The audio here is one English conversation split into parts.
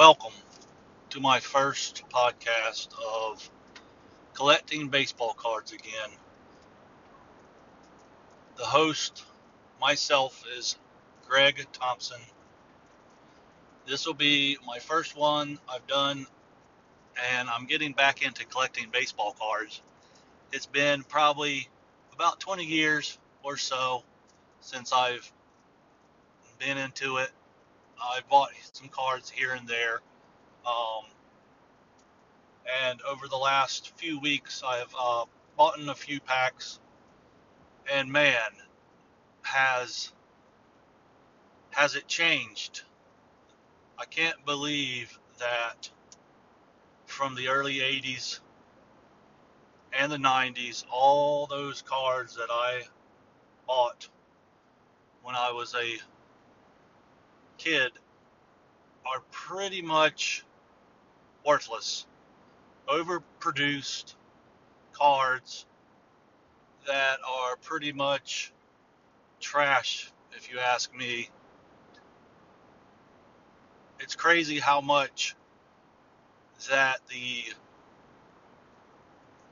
Welcome to my first podcast of collecting baseball cards again. The host, myself, is Greg Thompson. This will be my first one I've done, and I'm getting back into collecting baseball cards. It's been probably about 20 years or so since I've been into it. I bought some cards here and there. Um, and over the last few weeks, I've uh, bought in a few packs. And man, has has it changed? I can't believe that from the early 80s and the 90s, all those cards that I bought when I was a kid are pretty much worthless, overproduced cards that are pretty much trash, if you ask me. It's crazy how much that the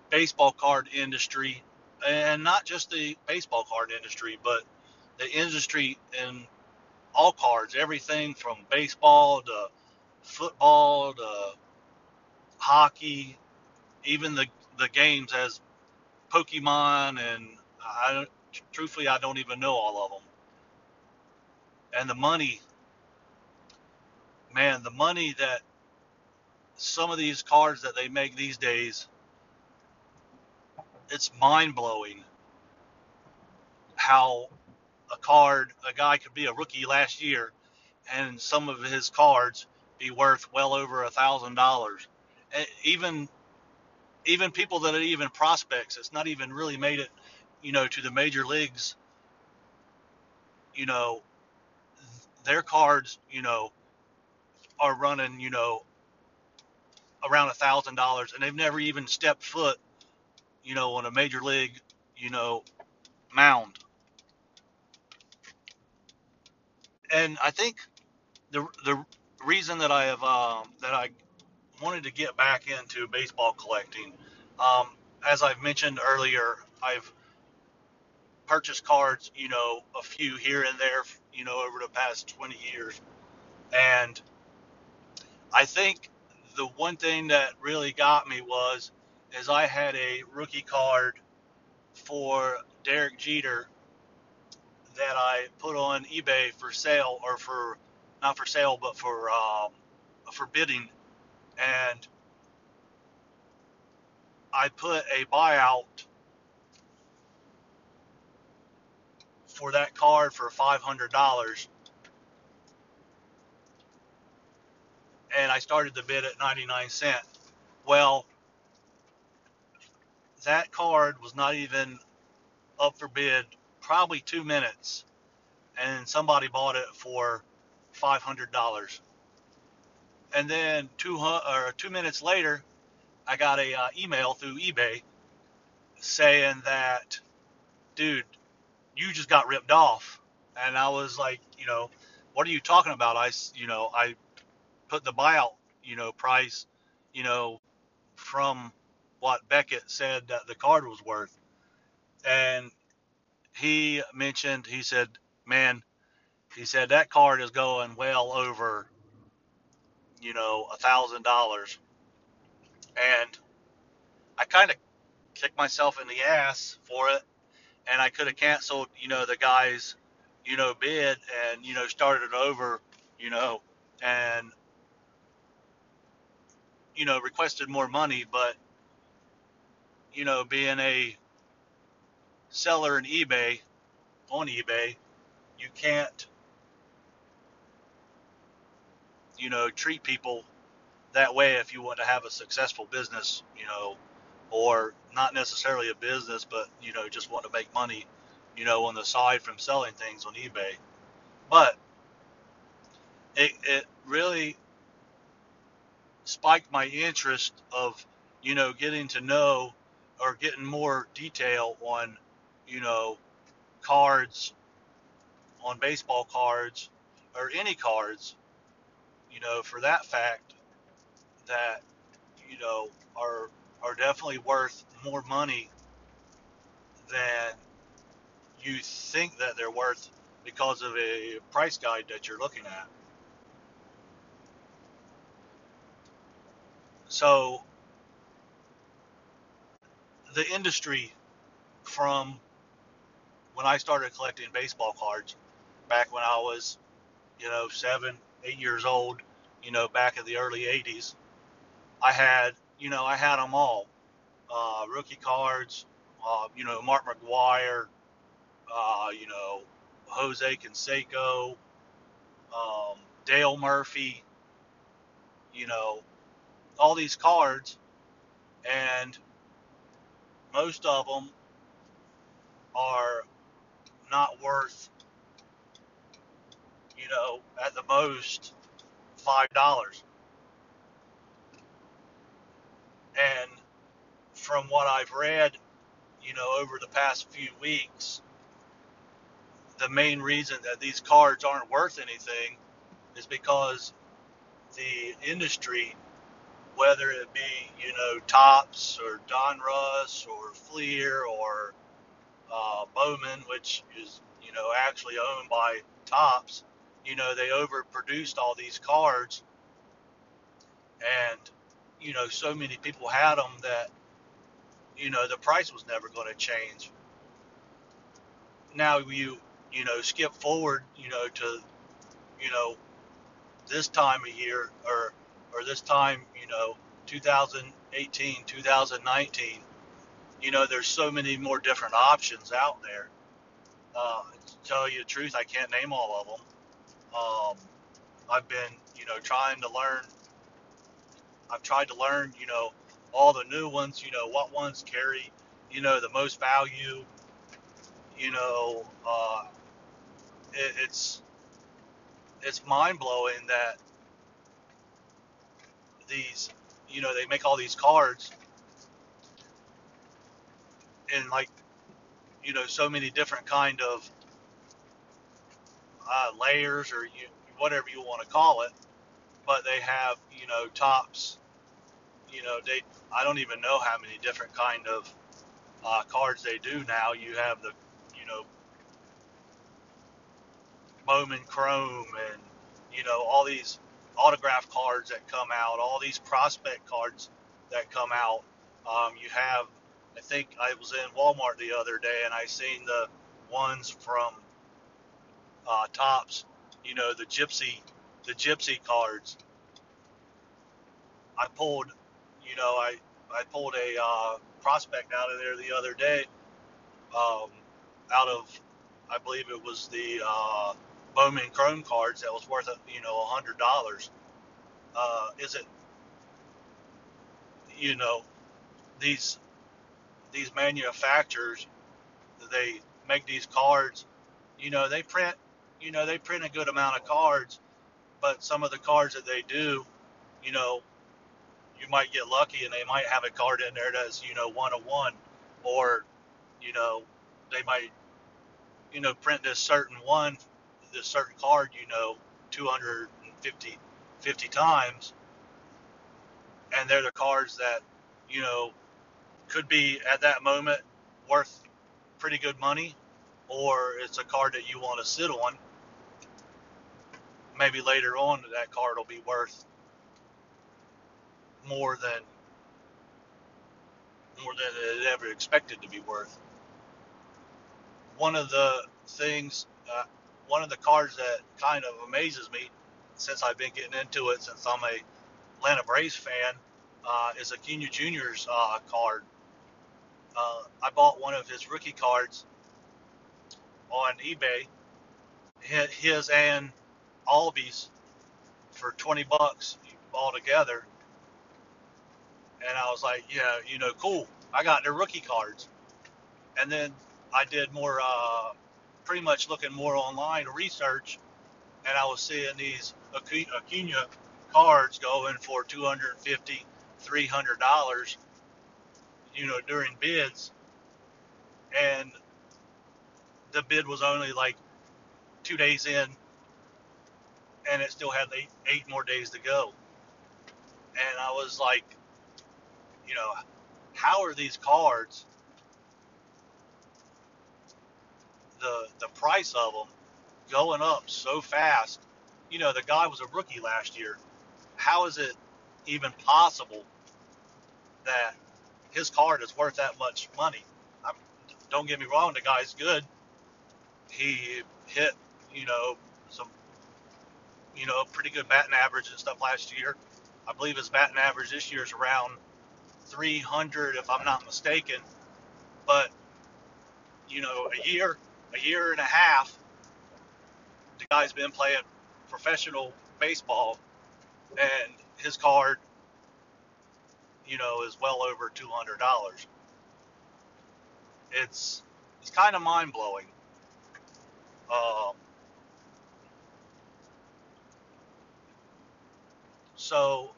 baseball card industry, and not just the baseball card industry, but the industry in all cards, everything from baseball to football to hockey, even the the games as Pokemon and I truthfully I don't even know all of them. And the money, man, the money that some of these cards that they make these days, it's mind blowing how a card, a guy could be a rookie last year, and some of his cards be worth well over a thousand dollars. Eh, even even people that are even prospects, it's not even really made it, you know, to the major leagues. You know, their cards, you know, are running, you know, around a thousand dollars, and they've never even stepped foot, you know, on a major league, you know, mound. And I think the the reason that I have um, that I wanted to get back into baseball collecting, um, as I've mentioned earlier, I've purchased cards, you know, a few here and there, you know, over the past 20 years, and I think the one thing that really got me was is I had a rookie card for Derek Jeter that I put on eBay for sale or for not for sale but for um, for bidding, and I put a buyout for that card for five hundred dollars, and I started the bid at ninety nine cent. Well, that card was not even up for bid probably two minutes, and somebody bought it for five hundred dollars. And then two or two minutes later, I got a uh, email through eBay saying that, dude, you just got ripped off. And I was like, you know, what are you talking about? I, you know, I put the buyout, you know, price, you know, from what Beckett said that the card was worth. And he mentioned, he said, man, he said that card is going well over, you know, a thousand dollars. And I kind of kicked myself in the ass for it. And I could have canceled, you know, the guy's, you know, bid and, you know, started over, you know, and, you know, requested more money. But, you know, being a seller in eBay, on eBay, you can't, you know, treat people that way if you want to have a successful business, you know, or not necessarily a business, but, you know, just want to make money, you know, on the side from selling things on eBay. But it, it really spiked my interest of, you know, getting to know or getting more detail on you know, cards on baseball cards or any cards, you know, for that fact that, you know, are are definitely worth more money than you think that they're worth because of a price guide that you're looking at. So the industry from when I started collecting baseball cards back when I was, you know, seven, eight years old, you know, back in the early 80s, I had, you know, I had them all. Uh, rookie cards, uh, you know, Mark McGwire, uh, you know, Jose Canseco, um, Dale Murphy, you know, all these cards, and most of them are not worth, you know, at the most five dollars. And from what I've read, you know, over the past few weeks, the main reason that these cards aren't worth anything is because the industry, whether it be, you know, Topps or Don Donruss or Fleer or uh, Bowman, which is, you know, actually owned by Topps, you know, they overproduced all these cards and, you know, so many people had them that, you know, the price was never going to change. Now you you know, skip forward, you know, to, you know, this time of year or, or this time, you know, 2018, 2019, you know, there's so many more different options out there. Uh, to tell you the truth, I can't name all of them. Um, I've been, you know, trying to learn. I've tried to learn, you know, all the new ones, you know, what ones carry, you know, the most value, you know, uh, it, it's it's mind blowing that these you know they make all these cards in like you know so many different kind of uh, layers or you, whatever you want to call it but they have you know Topps you know they i don't even know how many different kind of uh, cards they do now you have the you know Bowman Chrome and you know all these autograph cards that come out, all these prospect cards that come out. Um, you have, I think I was in Walmart the other day and I seen the ones from uh, Topps. You know the Gypsy, the Gypsy cards. I pulled, you know, I I pulled a uh, prospect out of there the other day, um, out of, I believe it was the uh, Bowman Chrome cards that was worth you know a hundred dollars. Uh, is it you know these these manufacturers they make these cards you know they print you know they print a good amount of cards but some of the cards that they do you know you might get lucky and they might have a card in there that's you know one of one or you know they might you know print this certain one this certain card, you know, 250 50 times, and they're the cards that, you know, could be at that moment worth pretty good money, or it's a card that you want to sit on. Maybe later on, that card will be worth more than more than it ever expected to be worth. One of the things uh, one of the cards that kind of amazes me since I've been getting into it since I'm a Atlanta Braves fan uh, is Acuna Jr.'s uh, card. Uh, I bought one of his rookie cards on eBay, his and Albies for 20 bucks all together. And I was like, yeah, you know, cool. I got their rookie cards. And then I did more uh, pretty much looking more online research, and I was seeing these Acuna cards going for 250 300 dollars you know during bids and the bid was only like two days in and it still had eight, eight more days to go. And I was like, you know, how are these cards, the the price of them, going up so fast? You know, the guy was a rookie last year. How is it even possible that his card is worth that much money? I'm, don't get me wrong, the guy's good. He hit, you know, some, you know, pretty good batting average and stuff last year. I believe his batting average this year is around 300, if I'm not mistaken. But you know, a year, a year and a half, the guy's been playing professional baseball, and his card, you know, is well over two hundred dollars. It's it's kind of mind blowing. Um, so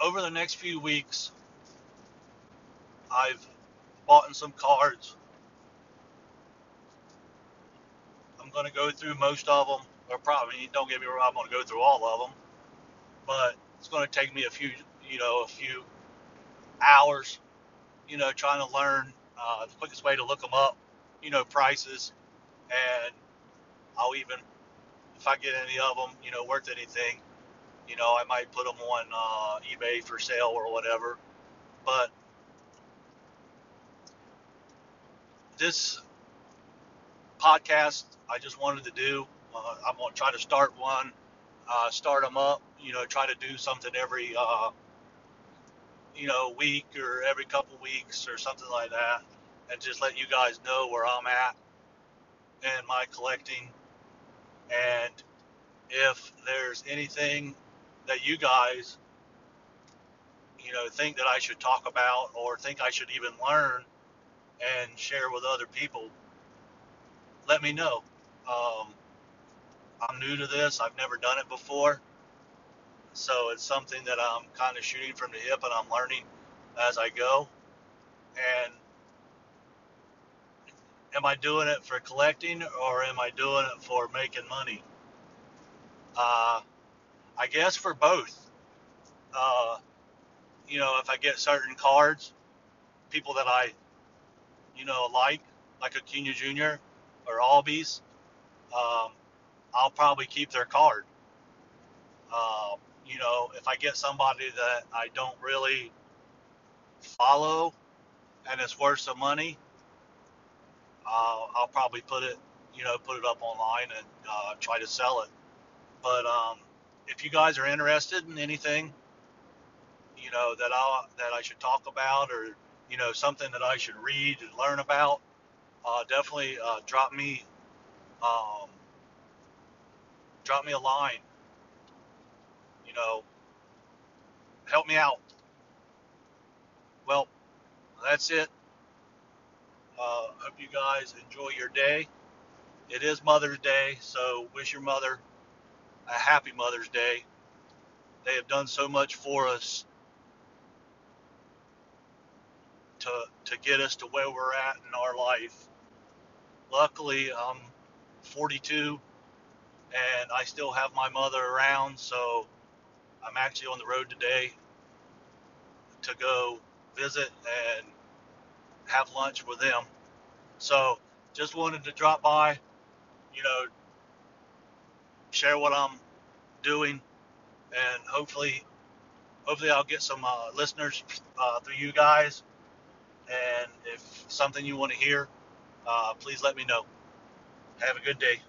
over the next few weeks, I've bought in some cards. I'm going to go through most of them, or probably don't get me wrong, I'm going to go through all of them, but it's going to take me a few, you know, a few hours, you know, trying to learn uh, the quickest way to look them up, you know, prices, and I'll even, if I get any of them, you know, worth anything, you know, I might put them on uh, eBay for sale or whatever. But this podcast, I just wanted to do. Uh, I'm gonna try to start one, uh, start them up. You know, try to do something every, uh, you know, week or every couple weeks or something like that, and just let you guys know where I'm at and my collecting. And if there's anything that you guys, you know, think that I should talk about or think I should even learn and share with other people, let me know. Um, I'm new to this. I've never done it before. So it's something that I'm kind of shooting from the hip and I'm learning as I go. And am I doing it for collecting or am I doing it for making money? Uh, I guess for both. Uh, you know, if I get certain cards, people that I, you know, like, like a Acuna Jr. or Albies, um, I'll probably keep their card. Uh, you know, if I get somebody that I don't really follow and it's worth some money, uh, I'll probably put it, you know, put it up online and uh, try to sell it. But um, if you guys are interested in anything, you know that I that I should talk about, or you know something that I should read and learn about, uh, definitely uh, drop me um, drop me a line. You know, help me out. Well, that's it. Uh, hope you guys enjoy your day. It is Mother's Day, so wish your mother a happy Mother's Day. They have done so much for us to to get us to where we're at in our life. Luckily, I'm 42 and I still have my mother around, so I'm actually on the road today to go visit and have lunch with them. So just wanted to drop by, you know, share what I'm doing, and hopefully, hopefully I'll get some uh, listeners uh, through you guys. And if something you want to hear, uh, please let me know. Have a good day.